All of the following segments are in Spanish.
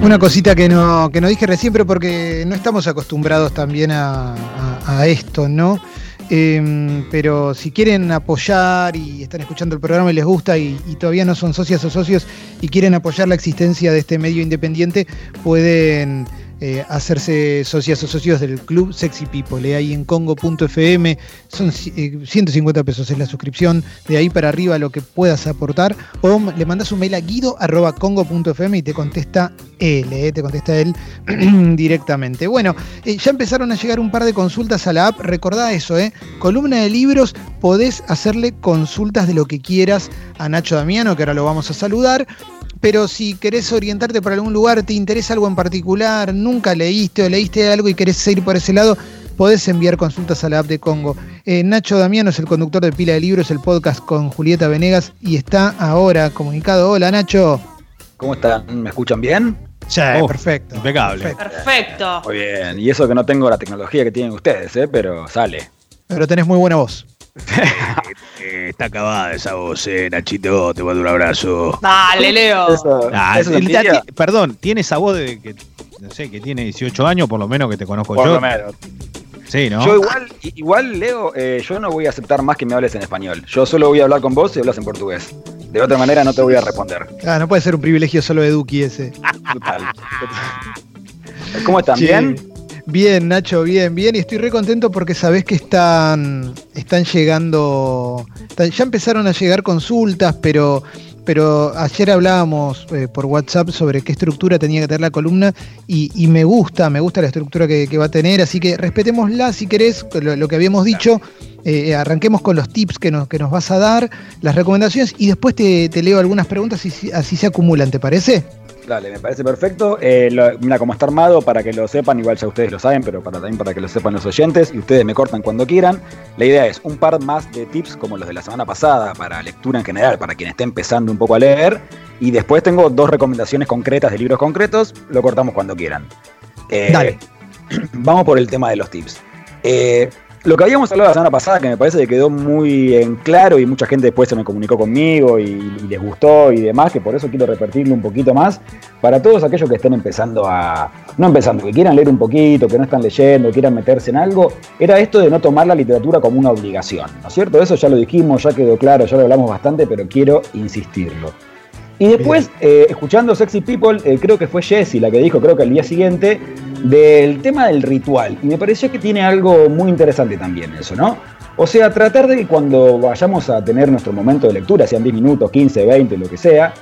Una cosita que no, que no dije recién, pero porque no estamos acostumbrados también a, esto, ¿no? Em, pero si quieren apoyar y están escuchando el programa y les gusta y todavía no son socias o socios y quieren apoyar la existencia de este medio independiente, pueden eh, hacerse socias o socios del club Sexy People. eh, ahí en congo.fm son eh, 150 pesos es la suscripción, de ahí para arriba lo que puedas aportar. O le mandas un mail a guido.congo.fm y te contesta él, eh, te contesta él directamente. Bueno, eh, ya empezaron a llegar un par de consultas a la app. Recordá eso, ¿eh? Columna de libros, podés hacerle consultas de lo que quieras a Nacho Damiano, que ahora lo vamos a saludar. Pero si querés orientarte por algún lugar, te interesa algo en particular, nunca leíste o leíste algo y querés ir por ese lado, podés enviar consultas a la app de Congo. Eh, Nacho Damiano es el conductor de Pila de Libros, el podcast con Julieta Venegas, y está ahora comunicado. Hola Nacho. ¿Cómo están? ¿Me escuchan bien? Sí, Oh, perfecto. impecable. perfecto. Perfecto. Muy bien. Y eso que no tengo la tecnología que tienen ustedes, ¿eh? Pero sale. Pero tenés muy buena voz. Eh, está acabada esa voz, eh, Nachito. Te mando un abrazo. Dale, Leo. Eso, Ah, eso perdón, tiene esa voz de que, no sé, que tiene 18 años, por lo menos que te conozco Por yo. lo menos. Sí, ¿no? Yo igual, igual, Leo, eh, yo no voy a aceptar más que me hables en español. Yo solo voy a hablar con vos si hablas en portugués. De otra manera no te voy a responder. Ah, no puede ser un privilegio solo de Duki ese. Total. ¿Cómo están? ¿Bien? Bien, Nacho, bien, bien. Y estoy re contento porque sabés que están, están llegando, están- ya empezaron a llegar consultas, pero, pero ayer hablábamos eh, por WhatsApp sobre qué estructura tenía que tener la columna y, y me gusta, me gusta la estructura que, que va a tener, así que respetémosla si querés, lo, lo que habíamos dicho. eh, arranquemos con los tips que nos, que nos vas a dar, las recomendaciones y después te, te leo algunas preguntas y si- así se acumulan, ¿te parece? Dale, me parece perfecto. Eh, lo- mira, como está armado, para que lo sepan, igual ya ustedes lo saben, pero para, también para que lo sepan los oyentes, y ustedes me cortan cuando quieran. La idea es un par más de tips como los de la semana pasada para lectura en general, para quien esté empezando un poco a leer. Y después tengo dos recomendaciones concretas de libros concretos, lo cortamos cuando quieran. Eh, Dale. Vamos por el tema de los tips. Eh, lo que habíamos hablado la semana pasada, que me parece que quedó muy en claro y mucha gente después se me comunicó conmigo y, y les gustó y demás, que por eso quiero repetirlo un poquito más, para todos aquellos que estén empezando a, no empezando, que quieran leer un poquito, que no están leyendo, quieran meterse en algo, era esto de no tomar la literatura como una obligación, ¿no es cierto? Eso ya lo dijimos, ya quedó claro, ya lo hablamos bastante, pero quiero insistirlo. Y después, eh, escuchando Sexy People, eh, creo que fue Jessie la que dijo, creo que al día siguiente, del tema del ritual. Y me pareció que tiene algo muy interesante también eso, ¿no? O sea, tratar de que cuando vayamos a tener nuestro momento de lectura, sean 10 minutos, 15, 20, lo que sea,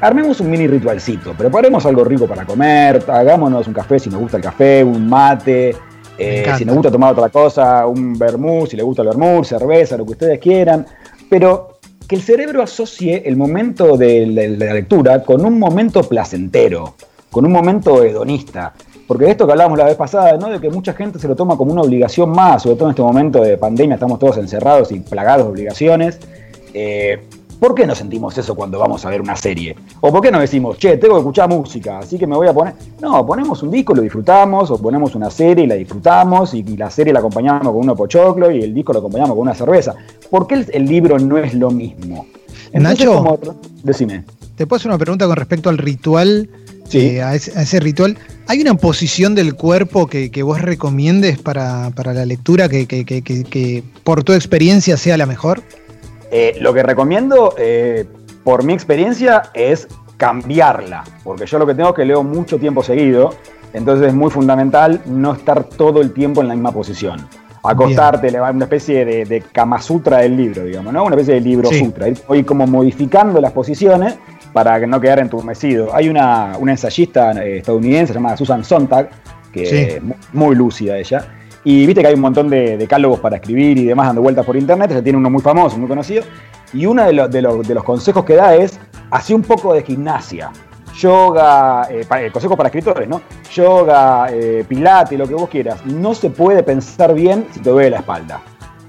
armemos un mini ritualcito. Preparemos algo rico para comer, hagámonos un café si nos gusta el café, un mate, eh, si nos gusta tomar otra cosa, un vermouth, si les gusta el vermouth, cerveza, lo que ustedes quieran. Pero que el cerebro asocie el momento de la lectura con un momento placentero, con un momento hedonista. Porque de esto que hablábamos la vez pasada, ¿no? De que mucha gente se lo toma como una obligación más, sobre todo en este momento de pandemia, estamos todos encerrados y plagados de obligaciones. Eh, ¿Por qué no sentimos eso cuando vamos a ver una serie? ¿O por qué no decimos, che, tengo que escuchar música, así que me voy a poner... No, ponemos un disco, lo disfrutamos, o ponemos una serie y la disfrutamos, y, y la serie la acompañamos con uno pochoclo, y el disco lo acompañamos con una cerveza. ¿Por qué el, el libro no es lo mismo? Nacho. como- decime. ¿Te puedo hacer una pregunta con respecto al ritual? Sí. Eh, a, ese, a ese ritual. ¿Hay una posición del cuerpo que, que vos recomiendes para, para la lectura que, que- que- por tu experiencia sea la mejor? Eh, lo que recomiendo, eh, por mi experiencia, es cambiarla. Porque yo lo que tengo es que leo mucho tiempo seguido. Entonces es muy fundamental no estar todo el tiempo en la misma posición. Acostarte, levar una especie de, de Kama Sutra del libro, digamos, ¿no? Una especie de libro Sí. sutra. Ir ir como modificando las posiciones para no quedar entumecido. Hay una, una ensayista eh, estadounidense llamada Susan Sontag, que Sí. es mu- muy lúcida ella. Y viste que hay un montón de decálogos para escribir y demás dando vueltas por internet. Ella tiene uno muy famoso, muy conocido. Y uno de, los- de los- de los consejos que da es: hacer un poco de gimnasia. Yoga, eh, eh, consejos para escritores, ¿no? Yoga, eh, pilate, lo que vos quieras. No se puede pensar bien si te duele la espalda.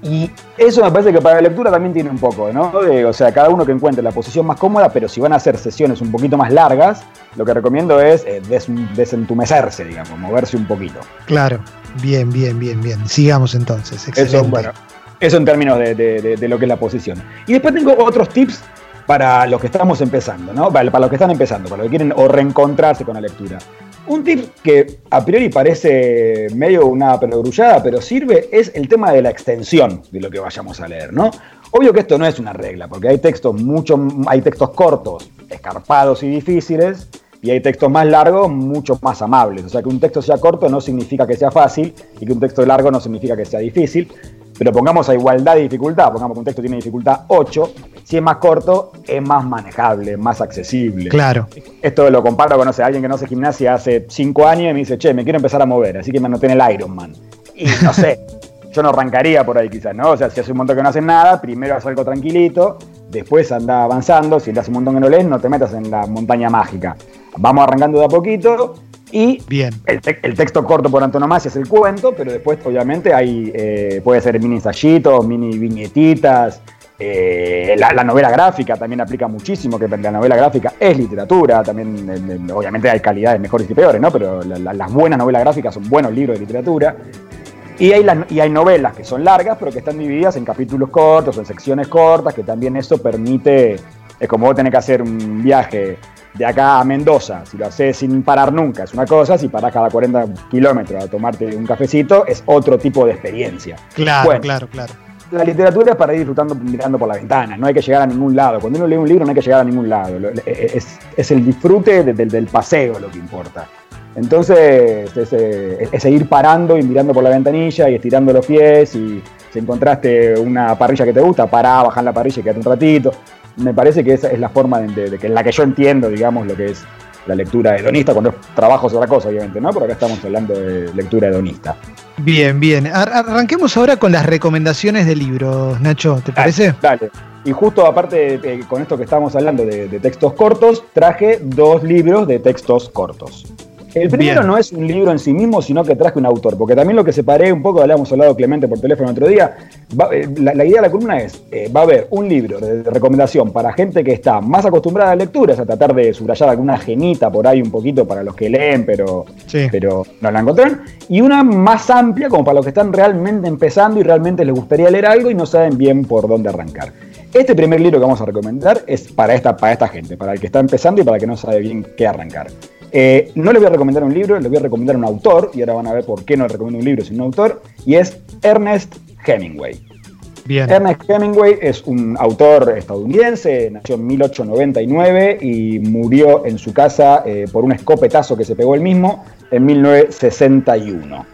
Y eso me parece que para la lectura también tiene un poco, ¿no? De- o sea, cada uno que encuentre la posición más cómoda, pero si van a hacer sesiones un poquito más largas, lo que recomiendo es eh, des- desentumecerse, digamos, moverse un poquito. Claro. Bien, bien, bien, bien. Sigamos entonces. Excelente. Eso, bueno, eso en términos de, de- de- de lo que es la posición. Y después tengo otros tips para los que estamos empezando, ¿no? Para, para los que están empezando, para los que quieren o reencontrarse con la lectura. Un tip que a priori parece medio una perogrullada, pero sirve, es el tema de la extensión de lo que vayamos a leer, ¿no? Obvio que esto no es una regla, porque hay textos mucho, hay textos cortos, escarpados y difíciles, y hay textos más largos, mucho más amables. O sea, que un texto sea corto no significa que sea fácil, y que un texto largo no significa que sea difícil. Pero pongamos a igualdad de dificultad, pongamos que un texto tiene dificultad 8, si es más corto, es más manejable, más accesible. Claro. Esto lo comparo con, no sé, alguien que no hace gimnasia hace 5 años y me dice, che, me quiero empezar a mover, así que me anoté en el Ironman. Y no sé, yo no arrancaría por ahí quizás, ¿no? O sea, si hace un montón que no haces nada, primero haz algo tranquilito, después anda avanzando, si le hace un montón que no lees, no te metas en la montaña mágica. Vamos arrancando de a poquito, y Bien. El, te el, texto corto por antonomasia es el cuento, pero después obviamente hay, eh, puede ser mini ensayitos, mini viñetitas. Eh, la, la, novela gráfica también aplica muchísimo, que la novela gráfica es literatura, también eh, obviamente hay calidades mejores y peores, ¿no? pero la, la, las buenas novelas gráficas son buenos libros de literatura. Y hay, y hay novelas que son largas, pero que están divididas en capítulos cortos o en secciones cortas, que también eso permite, es como vos tenés que hacer un viaje de acá a Mendoza, si lo haces sin parar nunca, es una cosa, si parás cada 40 kilómetros a tomarte un cafecito, es otro tipo de experiencia. Claro, bueno, claro, claro. La literatura es para ir disfrutando mirando por la ventana, no hay que llegar a ningún lado. Cuando uno lee un libro no hay que llegar a ningún lado, es, es el disfrute de, de, del paseo lo que importa. Entonces, es, es, ir parando y mirando por la ventanilla y estirando los pies y si encontraste una parrilla que te gusta, pará, bajar la parrilla y quédate un ratito me parece que esa es la forma de, de, en la que yo entiendo, digamos, lo que es la lectura hedonista, cuando es trabajo es otra cosa, obviamente, ¿no? Pero acá estamos hablando de lectura hedonista. Bien, bien. Ar arranquemos ahora con las recomendaciones de libros, Nacho, ¿te parece? Dale. dale. Y justo aparte, eh, con esto que estamos hablando de, de, textos cortos, traje dos libros de textos cortos. El primero Bien. no es un libro en sí mismo, sino que traje un autor, porque también lo que separé un poco, habíamos hablado Clemente por teléfono el otro día, va, eh, la, la, idea de la columna es, eh, va a haber un libro de, recomendación para gente que está más acostumbrada a la lectura, es a tratar de subrayar alguna genita por ahí un poquito para los que leen, pero, sí. pero no la encontraron, y una más amplia como para los que están realmente empezando y realmente les gustaría leer algo y no saben bien por dónde arrancar. Este primer libro que vamos a recomendar es para esta, para esta gente, para el que está empezando y para el que no sabe bien qué arrancar. Eh, no le voy a recomendar un libro, le voy a recomendar un autor, y ahora van a ver por qué no le recomiendo un libro sino un autor, y es Ernest Hemingway. Bien. Ernest Hemingway es un autor estadounidense, nació en 1899 y murió en su casa eh, por un escopetazo que se pegó él mismo en 1961.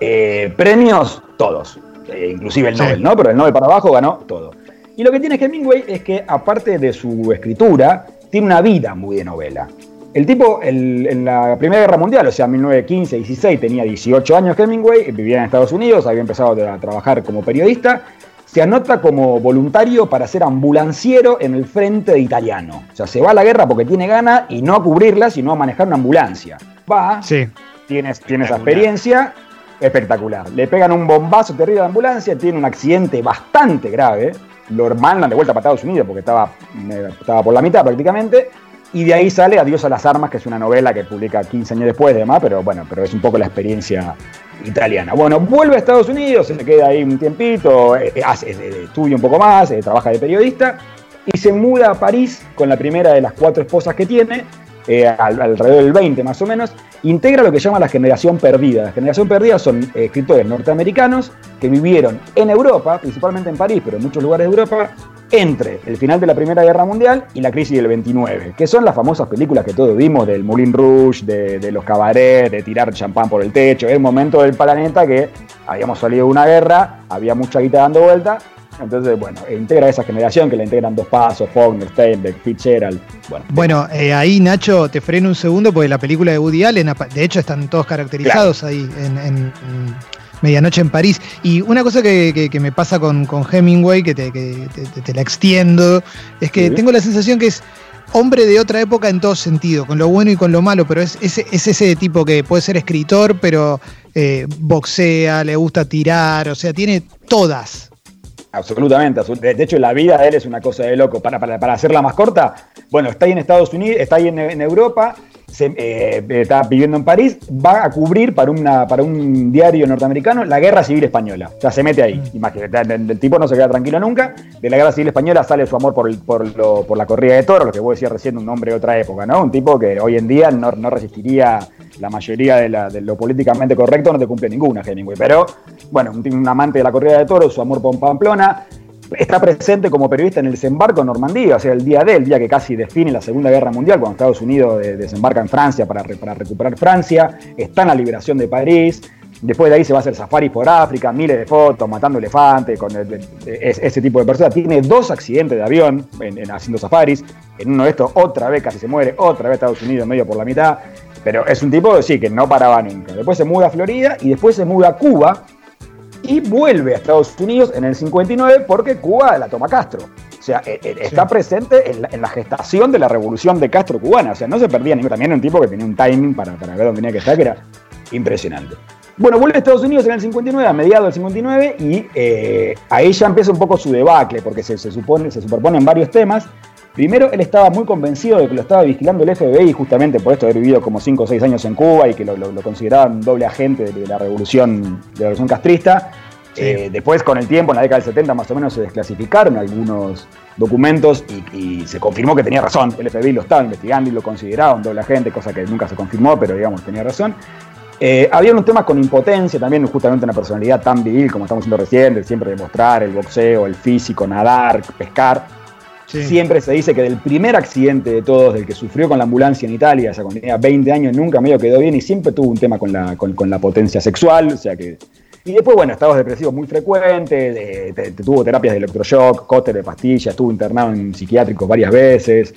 Eh, premios, todos, eh, inclusive el Nobel, sí. ¿no? Pero el Nobel para abajo ganó todo. Y lo que tiene Hemingway es que, aparte de su escritura, tiene una vida muy de novela. El tipo, el, en la Primera Guerra Mundial, o sea, 1915-16, tenía 18 años Hemingway, vivía en Estados Unidos, había empezado a trabajar como periodista, se anota como voluntario para ser ambulanciero en el frente de italiano. O sea, se va a la guerra porque tiene ganas y no a cubrirla, sino a manejar una ambulancia. Va, sí. tiene, tiene esa experiencia, espectacular. Le pegan un bombazo terrible a la ambulancia, tiene un accidente bastante grave, lo mandan de vuelta para Estados Unidos porque estaba, estaba por la mitad prácticamente, y de ahí sale Adiós a las armas, que es una novela que publica 15 años después, demás, pero bueno, pero es un poco la experiencia italiana. Bueno, vuelve a Estados Unidos, se queda ahí un tiempito, eh, hace, eh, estudia un poco más, eh, trabaja de periodista y se muda a París con la primera de las cuatro esposas que tiene, eh, al, alrededor del 20 más o menos, integra lo que llama la generación perdida. La generación perdida son eh, escritores norteamericanos que vivieron en Europa, principalmente en París, pero en muchos lugares de Europa, entre el final de la Primera Guerra Mundial y la crisis del 29, que son las famosas películas que todos vimos del Moulin Rouge, de, de los cabarets, de tirar champán por el techo. Es el momento del planeta que habíamos salido de una guerra, había mucha guita dando vuelta. Entonces, bueno, integra esa generación que le integran dos pasos, Faulkner, Steinbeck, Fitzgerald. Bueno, bueno eh, ahí Nacho, te freno un segundo porque la película de Woody Allen, de hecho están todos caracterizados claro. ahí en, en, en Medianoche en París. Y una cosa que, que, que me pasa con, con, Hemingway, que, te, que te, te, la extiendo, es que sí. tengo la sensación que es hombre de otra época en todo sentido, con lo bueno y con lo malo, pero es, es, es ese tipo que puede ser escritor, pero eh, boxea, le gusta tirar, o sea, tiene todas. Absolutamente, de hecho la vida de él es una cosa de loco. Para, para, para hacerla más corta, bueno, está ahí en Estados Unidos, está ahí en, en Europa, se, eh, está viviendo en París, va a cubrir para, una, para un diario norteamericano la guerra civil española. O sea, se mete ahí. Mm. Imagínate, el, tipo no se queda tranquilo nunca. De la guerra civil española sale su amor por, por, la corrida de toros, lo que vos decías recién, un hombre de otra época, ¿no? Un tipo que hoy en día no, resistiría la mayoría de, lo políticamente correcto, no te cumple ninguna, Hemingway. Pero, bueno, un, un amante de la corrida de toros, su amor por Pamplona está presente como periodista en el desembarco en Normandía, o sea, el día de, el día que casi define la Segunda Guerra Mundial, cuando Estados Unidos desembarca en Francia para, recuperar Francia, está en la liberación de París, después de ahí se va a hacer safari por África, miles de fotos, matando elefantes, con ese tipo de personas. Tiene dos accidentes de avión en, haciendo safaris, en uno de estos otra vez casi se muere, otra vez Estados Unidos medio por la mitad, pero es un tipo, sí, que no paraba nunca. Después se muda a Florida y después se muda a Cuba, y vuelve a Estados Unidos en el 59 porque Cuba la toma Castro. O sea, eh, eh, está presente en la, gestación de la revolución de Castro cubana. O sea, no se perdía ningún. También era un tipo que tenía un timing para, ver dónde tenía que estar, que era impresionante. Bueno, vuelve a Estados Unidos en el 59, a mediados del 59, y eh, ahí ya empieza un poco su debacle, porque se, supone, se superponen varios temas. Primero, él estaba muy convencido de que lo estaba vigilando el FBI, justamente por esto de haber vivido como 5 o 6 años en Cuba y que lo, consideraban doble agente de la revolución, de la revolución castrista. Eh, después, con el tiempo, en la década del 70 más o menos se desclasificaron algunos documentos y, se confirmó que tenía razón. El FBI lo estaba investigando y lo consideraba un doble agente, cosa que nunca se confirmó, pero digamos, tenía razón. Eh, había unos temas con impotencia, también justamente una personalidad tan viril como estamos viendo recién, de siempre demostrar el boxeo, el físico, nadar, pescar Siempre se dice que del primer accidente de todos, del que sufrió con la ambulancia en Italia, o sea, cuando tenía 20 años, nunca medio quedó bien y siempre tuvo un tema con la, potencia sexual, o sea que... Y después, bueno, estados depresivos muy frecuentes, tuvo terapias de electroshock, cóctel de pastillas, estuvo internado en psiquiátricos varias veces.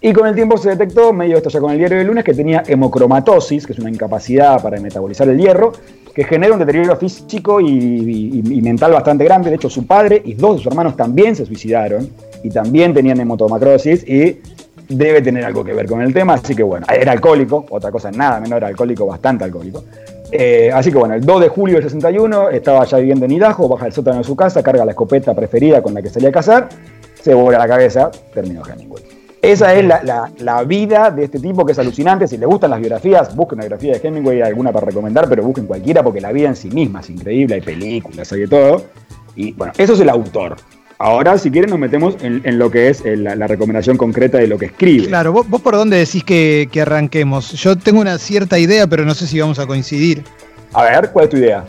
Y con el tiempo se detectó, medio esto ya con el diario del lunes, que tenía hemocromatosis, que es una incapacidad para metabolizar el hierro, que genera un deterioro físico y, y mental bastante grande. De hecho, su padre y dos de sus hermanos también se suicidaron y también tenían hemotomacrosis y debe tener algo que ver con el tema, así que bueno, era alcohólico, otra cosa nada menor, alcohólico, bastante alcohólico. Eh, así que bueno, el 2 de julio del 61 estaba ya viviendo en Idaho, baja el sótano de su casa, carga la escopeta preferida con la que salía a cazar, se vuelve la cabeza, terminó Hemingway. Esa es la, vida de este tipo que es alucinante. Si les gustan las biografías, busquen una biografía de Hemingway, alguna para recomendar, pero busquen cualquiera porque la vida en sí misma es increíble, hay películas, hay de todo. Y bueno, eso es el autor. Ahora, si quieren, nos metemos en, lo que es la, recomendación concreta de lo que escribe. Claro, vos, por dónde decís que, arranquemos. Yo tengo una cierta idea, pero no sé si vamos a coincidir. A ver, ¿cuál es tu idea?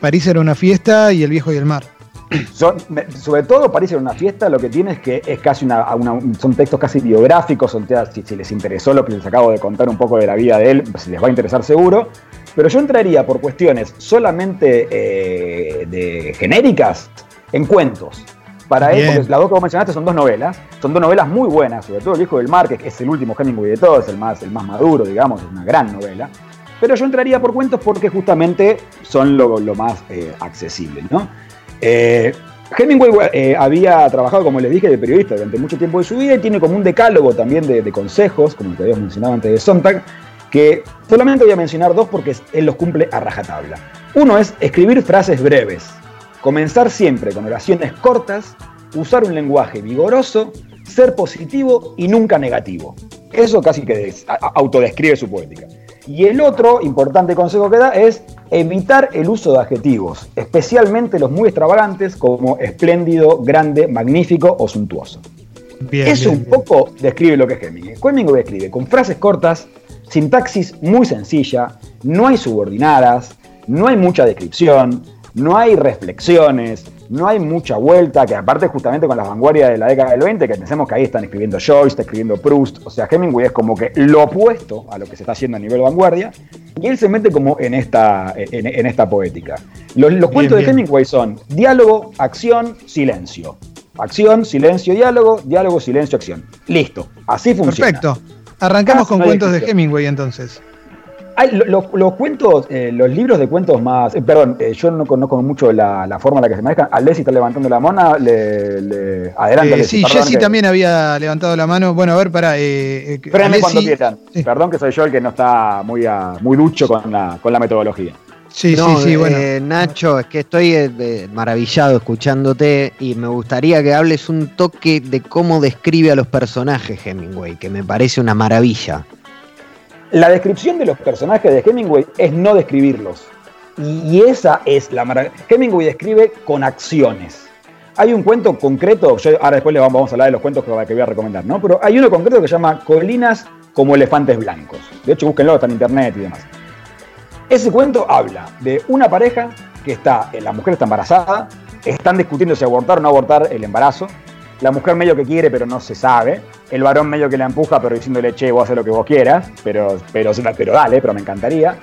París era una fiesta y el viejo y el mar. sobre todo París era una fiesta, lo que tiene es que es casi una, son textos casi biográficos, son, si, si, les interesó lo que les acabo de contar un poco de la vida de él, pues les va a interesar seguro. Pero yo entraría por cuestiones solamente eh, de genéricas en cuentos. Para él, porque las dos que vos mencionaste son dos novelas, son dos novelas muy buenas, sobre todo El Hijo del Mar, que es el último Hemingway de todos, el más, el más maduro, digamos, es una gran novela. Pero yo entraría por cuentos porque justamente son lo, más eh, accesible, ¿no? Eh, Hemingway eh, había trabajado, como les dije, de periodista durante mucho tiempo de su vida y tiene como un decálogo también de, consejos, como el que habíamos mencionado antes de Sontag, que solamente voy a mencionar dos porque él los cumple a rajatabla. Uno es escribir frases breves, Comenzar siempre con oraciones cortas, usar un lenguaje vigoroso, ser positivo y nunca negativo. Eso casi que autodescribe su poética. Y el otro importante consejo que da es evitar el uso de adjetivos, especialmente los muy extravagantes como espléndido, grande, magnífico o suntuoso. Eso un poco describe lo que es Hemingway. Hemingway escribe con frases cortas, sintaxis muy sencilla, no hay subordinadas, no hay mucha descripción, no hay reflexiones, no hay mucha vuelta, que aparte justamente con las vanguardias de la década del 20, que pensemos que ahí están escribiendo Joyce, está escribiendo Proust, o sea, Hemingway es como que lo opuesto a lo que se está haciendo a nivel vanguardia, y él se mete como en esta, en, esta poética. Los, cuentos de Hemingway son diálogo, acción, silencio. Acción, silencio, diálogo, diálogo, silencio, acción. Listo, así funciona. Perfecto. Arrancamos con cuentos de Hemingway entonces los, cuentos, eh, los libros de cuentos más. Eh, perdón, eh, yo no conozco mucho la, forma en la que se manejan. Alessi está levantando la mano. Le, le, adelante. sí, Jessy también había levantado la mano. Bueno, a ver, para. Eh, cuando quieran. Perdón que soy yo el que no está muy, muy ducho con la, con la metodología. Sí, sí, sí, bueno. Nacho, es que estoy maravillado escuchándote y me gustaría que hables un toque de cómo describe a los personajes Hemingway, que me parece una maravilla. La descripción de los personajes de Hemingway es no describirlos. Y esa es la maravilla. Hemingway describe con acciones. Hay un cuento concreto, ahora después vamos a hablar de los cuentos que voy a recomendar, ¿no? Pero hay uno concreto que se llama Colinas como elefantes blancos. De hecho, búsquenlo, está en internet y demás. Ese cuento habla de una pareja que está, eh, la mujer está embarazada, están discutiendo si abortar o no abortar el embarazo. La mujer medio que quiere, pero no se sabe. El varón medio que la empuja, pero diciéndole, che, vos haces lo que vos quieras, pero, pero, pero dale, pero me encantaría.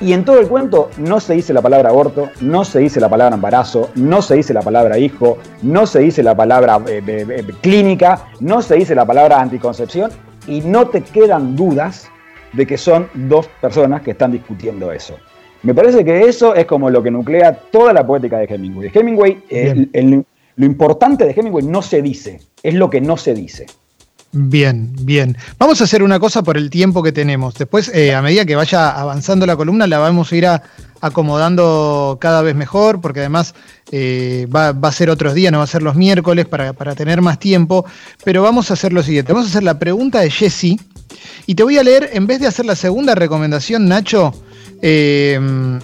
Y en todo el cuento no se dice la palabra aborto, no se dice la palabra embarazo, no se dice la palabra hijo, no se dice la palabra eh, eh, clínica, no se dice la palabra anticoncepción y no te quedan dudas de que son dos personas que están discutiendo eso. Me parece que eso es como lo que nuclea toda la poética de Hemingway. Hemingway, lo importante de Hemingway no se dice, es lo que no se dice. Bien, bien. Vamos a hacer una cosa por el tiempo que tenemos. Después, eh, a medida que vaya avanzando la columna, la vamos a ir acomodando cada vez mejor, porque además eh, va, a ser otros días, no va a ser los miércoles para, para, tener más tiempo. Pero vamos a hacer lo siguiente: vamos a hacer la pregunta de Jesse. Y te voy a leer, en vez de hacer la segunda recomendación, Nacho, eh,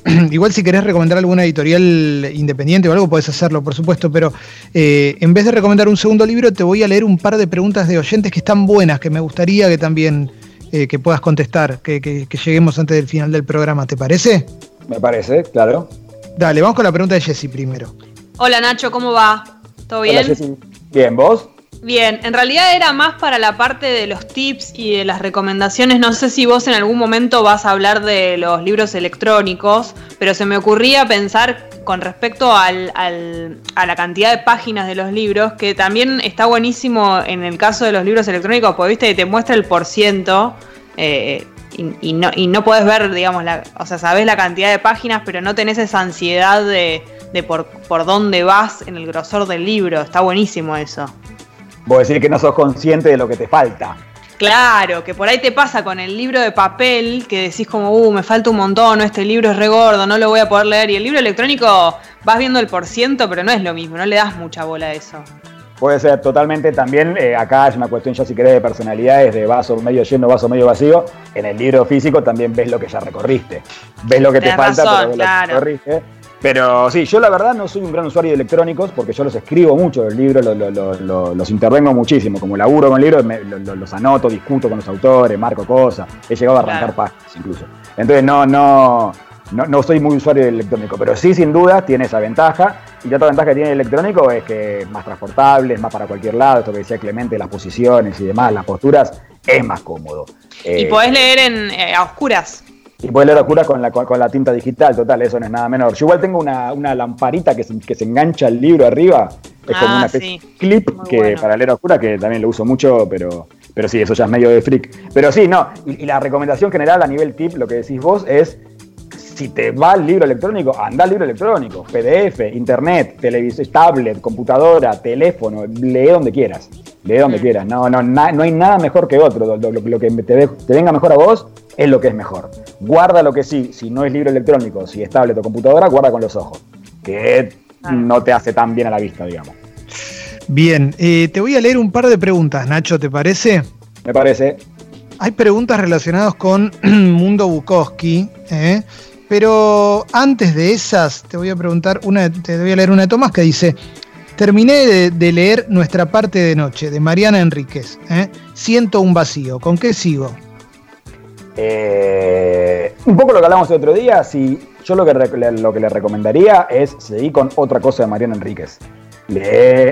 igual si querés recomendar alguna editorial independiente o algo, podés hacerlo, por supuesto, pero eh, en vez de recomendar un segundo libro, te voy a leer un par de preguntas de oyentes que están buenas, que me gustaría que también eh, que puedas contestar, que, lleguemos antes del final del programa, ¿te parece? Me parece, claro. Dale, vamos con la pregunta de Jessy primero. Hola Nacho, ¿cómo va? ¿Todo bien? Bien, ¿vos? Bien, en realidad era más para la parte de los tips y de las recomendaciones. No sé si vos en algún momento vas a hablar de los libros electrónicos, pero se me ocurría pensar con respecto al, a la cantidad de páginas de los libros, que también está buenísimo en el caso de los libros electrónicos, porque viste que te muestra el por ciento. Eh, y, no, y no puedes ver, digamos, la, o sea, sabes la cantidad de páginas, pero no tenés esa ansiedad de, de por, por dónde vas en el grosor del libro. Está buenísimo eso. Vos decís que no sos consciente de lo que te falta. Claro, que por ahí te pasa con el libro de papel, que decís como, uh, me falta un montón, este libro es regordo, no lo voy a poder leer. Y el libro electrónico vas viendo el por ciento, pero no es lo mismo, no le das mucha bola a eso. Puede ser totalmente también, eh, acá es una cuestión ya si querés de personalidades, de vaso medio lleno, vaso medio vacío. En el libro físico también ves lo que ya recorriste. Ves lo que te falta, pero ves lo que recorriste. Pero sí, yo la verdad no soy un gran usuario de electrónicos porque yo los escribo mucho, los libros los intervengo muchísimo. Como laburo con libros, los anoto, discuto con los autores, marco cosas. He llegado a arrancar páginas incluso. Entonces no, no, no, soy muy usuario del electrónico, pero sí, sin duda, tiene esa ventaja. Y la otra ventaja que tiene el electrónico es que es más transportable, es más para cualquier lado. Esto que decía Clemente, las posiciones y demás, las posturas, es más cómodo. y eh, podés leer en, eh, a oscuras. Y puede leer oscuras con la, con, la tinta digital, total, eso no es nada menor. Yo igual tengo una, lamparita que se, que se engancha al libro arriba, es como ah, una clip que para leer oscura, que también lo uso mucho, pero, pero sí, eso ya es medio de freak. Pero sí, no, y, la recomendación general a nivel tip, lo que decís vos, es si te va el libro electrónico, anda al libro electrónico, PDF, internet, televisor, tablet, computadora, teléfono, lee donde quieras. Lee donde mm. quieras. No, no, no hay nada mejor que otro. Lo, lo, que te, te, venga mejor a vos es lo que es mejor. Guarda lo que sí, si no es libro electrónico, si es tablet o computadora, guarda con los ojos, que no te hace tan bien a la vista, digamos. Bien, eh, te voy a leer un par de preguntas, Nacho, ¿te parece? Me parece. Hay preguntas relacionadas con Mundo Bukowski, ¿eh? pero antes de esas te voy a preguntar, una, te voy a leer una de Tomás que dice, terminé de, leer Nuestra parte de noche, de Mariana Enríquez, ¿eh? siento un vacío, ¿con qué sigo? Eh, un poco lo que hablamos el otro día, si yo lo que, lo que le recomendaría es seguir con otra cosa de Mariana Enríquez.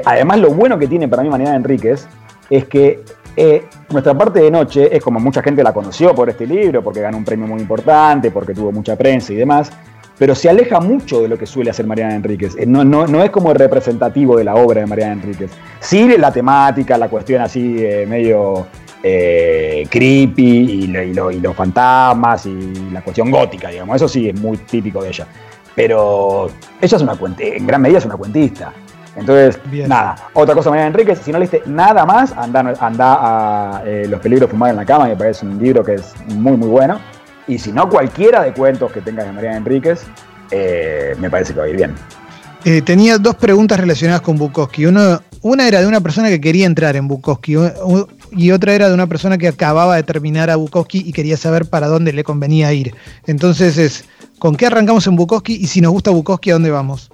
además, lo bueno que tiene para mí Mariana Enríquez es que eh, nuestra parte de noche es como mucha gente la conoció por este libro, porque ganó un premio muy importante, porque tuvo mucha prensa y demás, pero se aleja mucho de lo que suele hacer Mariana Enríquez. Eh, no, no, no es como representativo de la obra de Mariana Enríquez. Sí la temática, la cuestión así medio eh, creepy y, los fantasmas y la cuestión gótica, digamos. Eso sí es muy típico de ella. Pero ella es una cuentista, en gran medida es una cuentista. Entonces, nada, otra cosa, María Enríquez, si no leíste nada más, anda, anda a eh, Los peligros fumar en la cama, me parece un libro que es muy, muy bueno. Y si no, cualquiera de cuentos que tengas de María Enríquez, eh, me parece que va a ir bien. tenía dos preguntas relacionadas con Bukowski. Uno, una era de una persona que quería entrar en Bukowski y otra era de una persona que acababa de terminar a Bukowski y quería saber para dónde le convenía ir. Entonces es, ¿con qué arrancamos en Bukowski y si nos gusta Bukowski, a dónde vamos?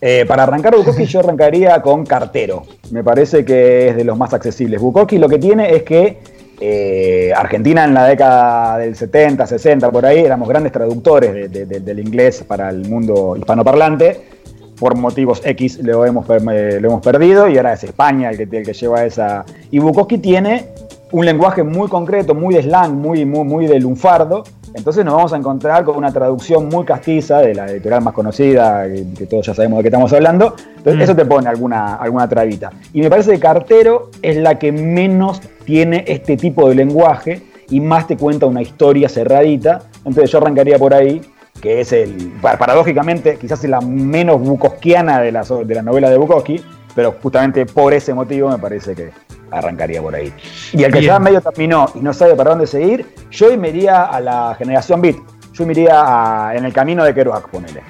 Eh, para arrancar Bukowski yo arrancaría con Cartero. Me parece que es de los más accesibles. Bukowski lo que tiene es que eh, Argentina en la década del 70, 60, por ahí, éramos grandes traductores del inglés para el mundo hispanoparlante. Por motivos X lo hemos, lo hemos perdido y ahora es España el que, el que lleva esa... Y Bukowski tiene un lenguaje muy concreto, muy de slang, muy, muy, muy de lunfardo. Entonces nos vamos a encontrar con una traducción muy castiza de la editorial más conocida, que, todos ya sabemos de qué estamos hablando. Entonces mm. eso te pone alguna, alguna trabita. Y me parece que Cartero es la que menos tiene este tipo de lenguaje y más te cuenta una historia cerradita. Entonces yo arrancaría por ahí, que es el, paradójicamente, quizás la menos bukowskiana de la, de la novela de Bukowski, pero justamente por ese motivo me parece que, arrancaría por ahí. Y el que ya medio terminó y no sabe para dónde seguir, yo me iría a la generación Beat. Yo me iría en el camino de Kerouac, ponele.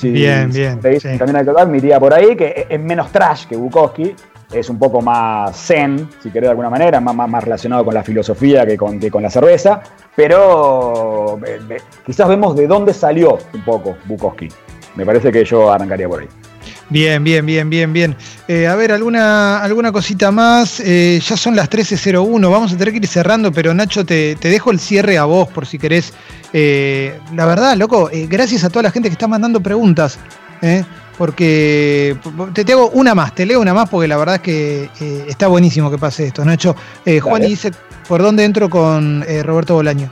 bien, bien. el camino de Kerouac, me iría por ahí, que es menos trash que Bukowski. Es un poco más zen, si querés de alguna manera, más, más, relacionado con la filosofía que con, que con la cerveza. Pero eh, quizás vemos de dónde salió un poco Bukowski. Me parece que yo arrancaría por ahí. Bien, bien, bien, bien, bien. Eh, a ver, alguna, alguna cosita más. Eh, ya son las 13.01, vamos a tener que ir cerrando, pero Nacho, te, dejo el cierre a vos por si querés. Eh, la verdad, loco, gracias a toda la gente que está mandando preguntas. Porque te, te, hago una más, te leo una más porque la verdad es que está buenísimo que pase esto, Nacho. Juan dice, ¿por dónde entro con Roberto Bolaño?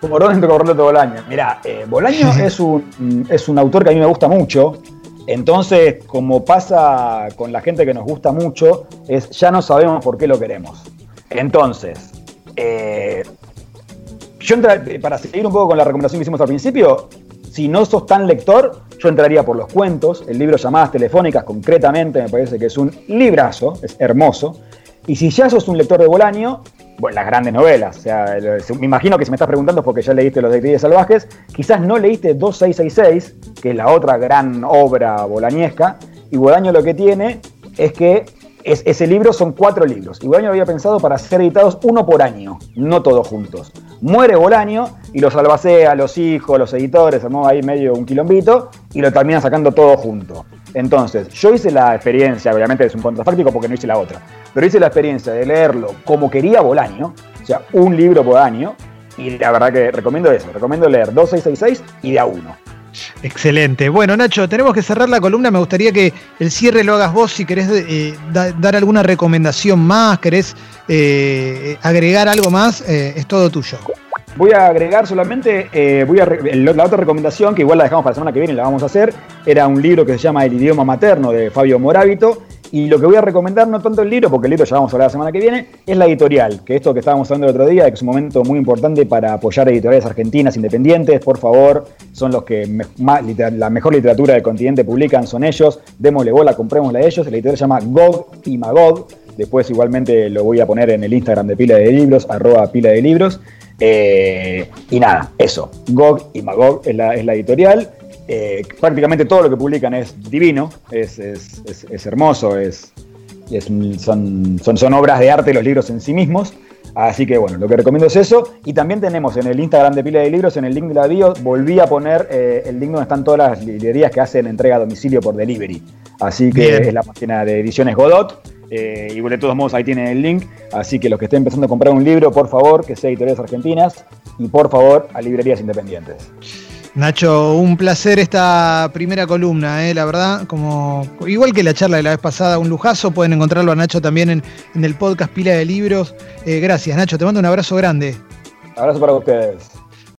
¿Por dónde entro con Roberto Bolaño? Mirá, Bolaño es, un, es un autor que a mí me gusta mucho. Entonces, como pasa con la gente que nos gusta mucho, es ya no sabemos por qué lo queremos. Entonces, eh, yo para seguir un poco con la recomendación que hicimos al principio, si no sos tan lector, entraría por los cuentos, el libro Llamadas Telefónicas concretamente me parece que es un librazo, es hermoso. Y si ya sos un lector de Bolaño, bueno, las grandes novelas. O sea, me imagino que si me estás preguntando porque ya leíste Los Detectives Salvajes. Quizás no leíste 2666, que es la otra gran obra bolañesca. Y Bolaño lo que tiene es que ese libro son cuatro libros. Y Bolaño había pensado para ser editados uno por año, no todos juntos. Muere Bolaño y los albacea, los hijos, los editores, armó ahí medio un quilombito y lo terminan sacando todo junto. Entonces, yo hice la experiencia, obviamente es un contrafáctico porque no hice la otra, pero hice la experiencia de leerlo como quería Bolaño, o sea, un libro por año, y la verdad que recomiendo eso, recomiendo leer 2666 y de a uno. Excelente. Bueno, Nacho, tenemos que cerrar la columna. Me gustaría que el cierre lo hagas vos. Si querés eh, dar alguna recomendación más, querés eh, agregar algo más, eh, es todo tuyo. Voy a agregar solamente, voy a la otra recomendación, que igual la dejamos para la semana que viene y la vamos a hacer, era un libro que se llama El idioma materno de Fabio Morábito. Y lo que voy a recomendar, no tanto el libro, porque el libro ya vamos a hablar la semana que viene, es la editorial, que esto que estábamos hablando el otro día, que es un momento muy importante para apoyar editoriales argentinas independientes, por favor, son los que la mejor literatura del continente publican, son ellos, démosle bola, comprémosla a ellos, la editorial se llama Gog y Magog, después igualmente lo voy a poner en el Instagram de Pila de Libros, arroba Pila de Libros, eh, y nada, eso. GOG y Magog es la, editorial. Eh, prácticamente todo lo que publican es divino, es, hermoso, es, son, son, obras de arte los libros en sí mismos. Así que bueno, lo que recomiendo es eso. Y también tenemos en el Instagram de Pila de Libros, en el link de la bio, volví a poner eh, el link donde están todas las librerías que hacen entrega a domicilio por delivery. Así que es la página de Ediciones Godot. Eh, y de todos modos ahí tienen el link. Así que los que estén empezando a comprar un libro, por favor, que sea editoriales argentinas y por favor a librerías independientes. Nacho, un placer esta primera columna, eh, la verdad, como igual que la charla de la vez pasada, un lujazo, pueden encontrarlo a Nacho también en, el podcast Pila de Libros. Eh, gracias, Nacho, te mando un abrazo grande. Abrazo para ustedes.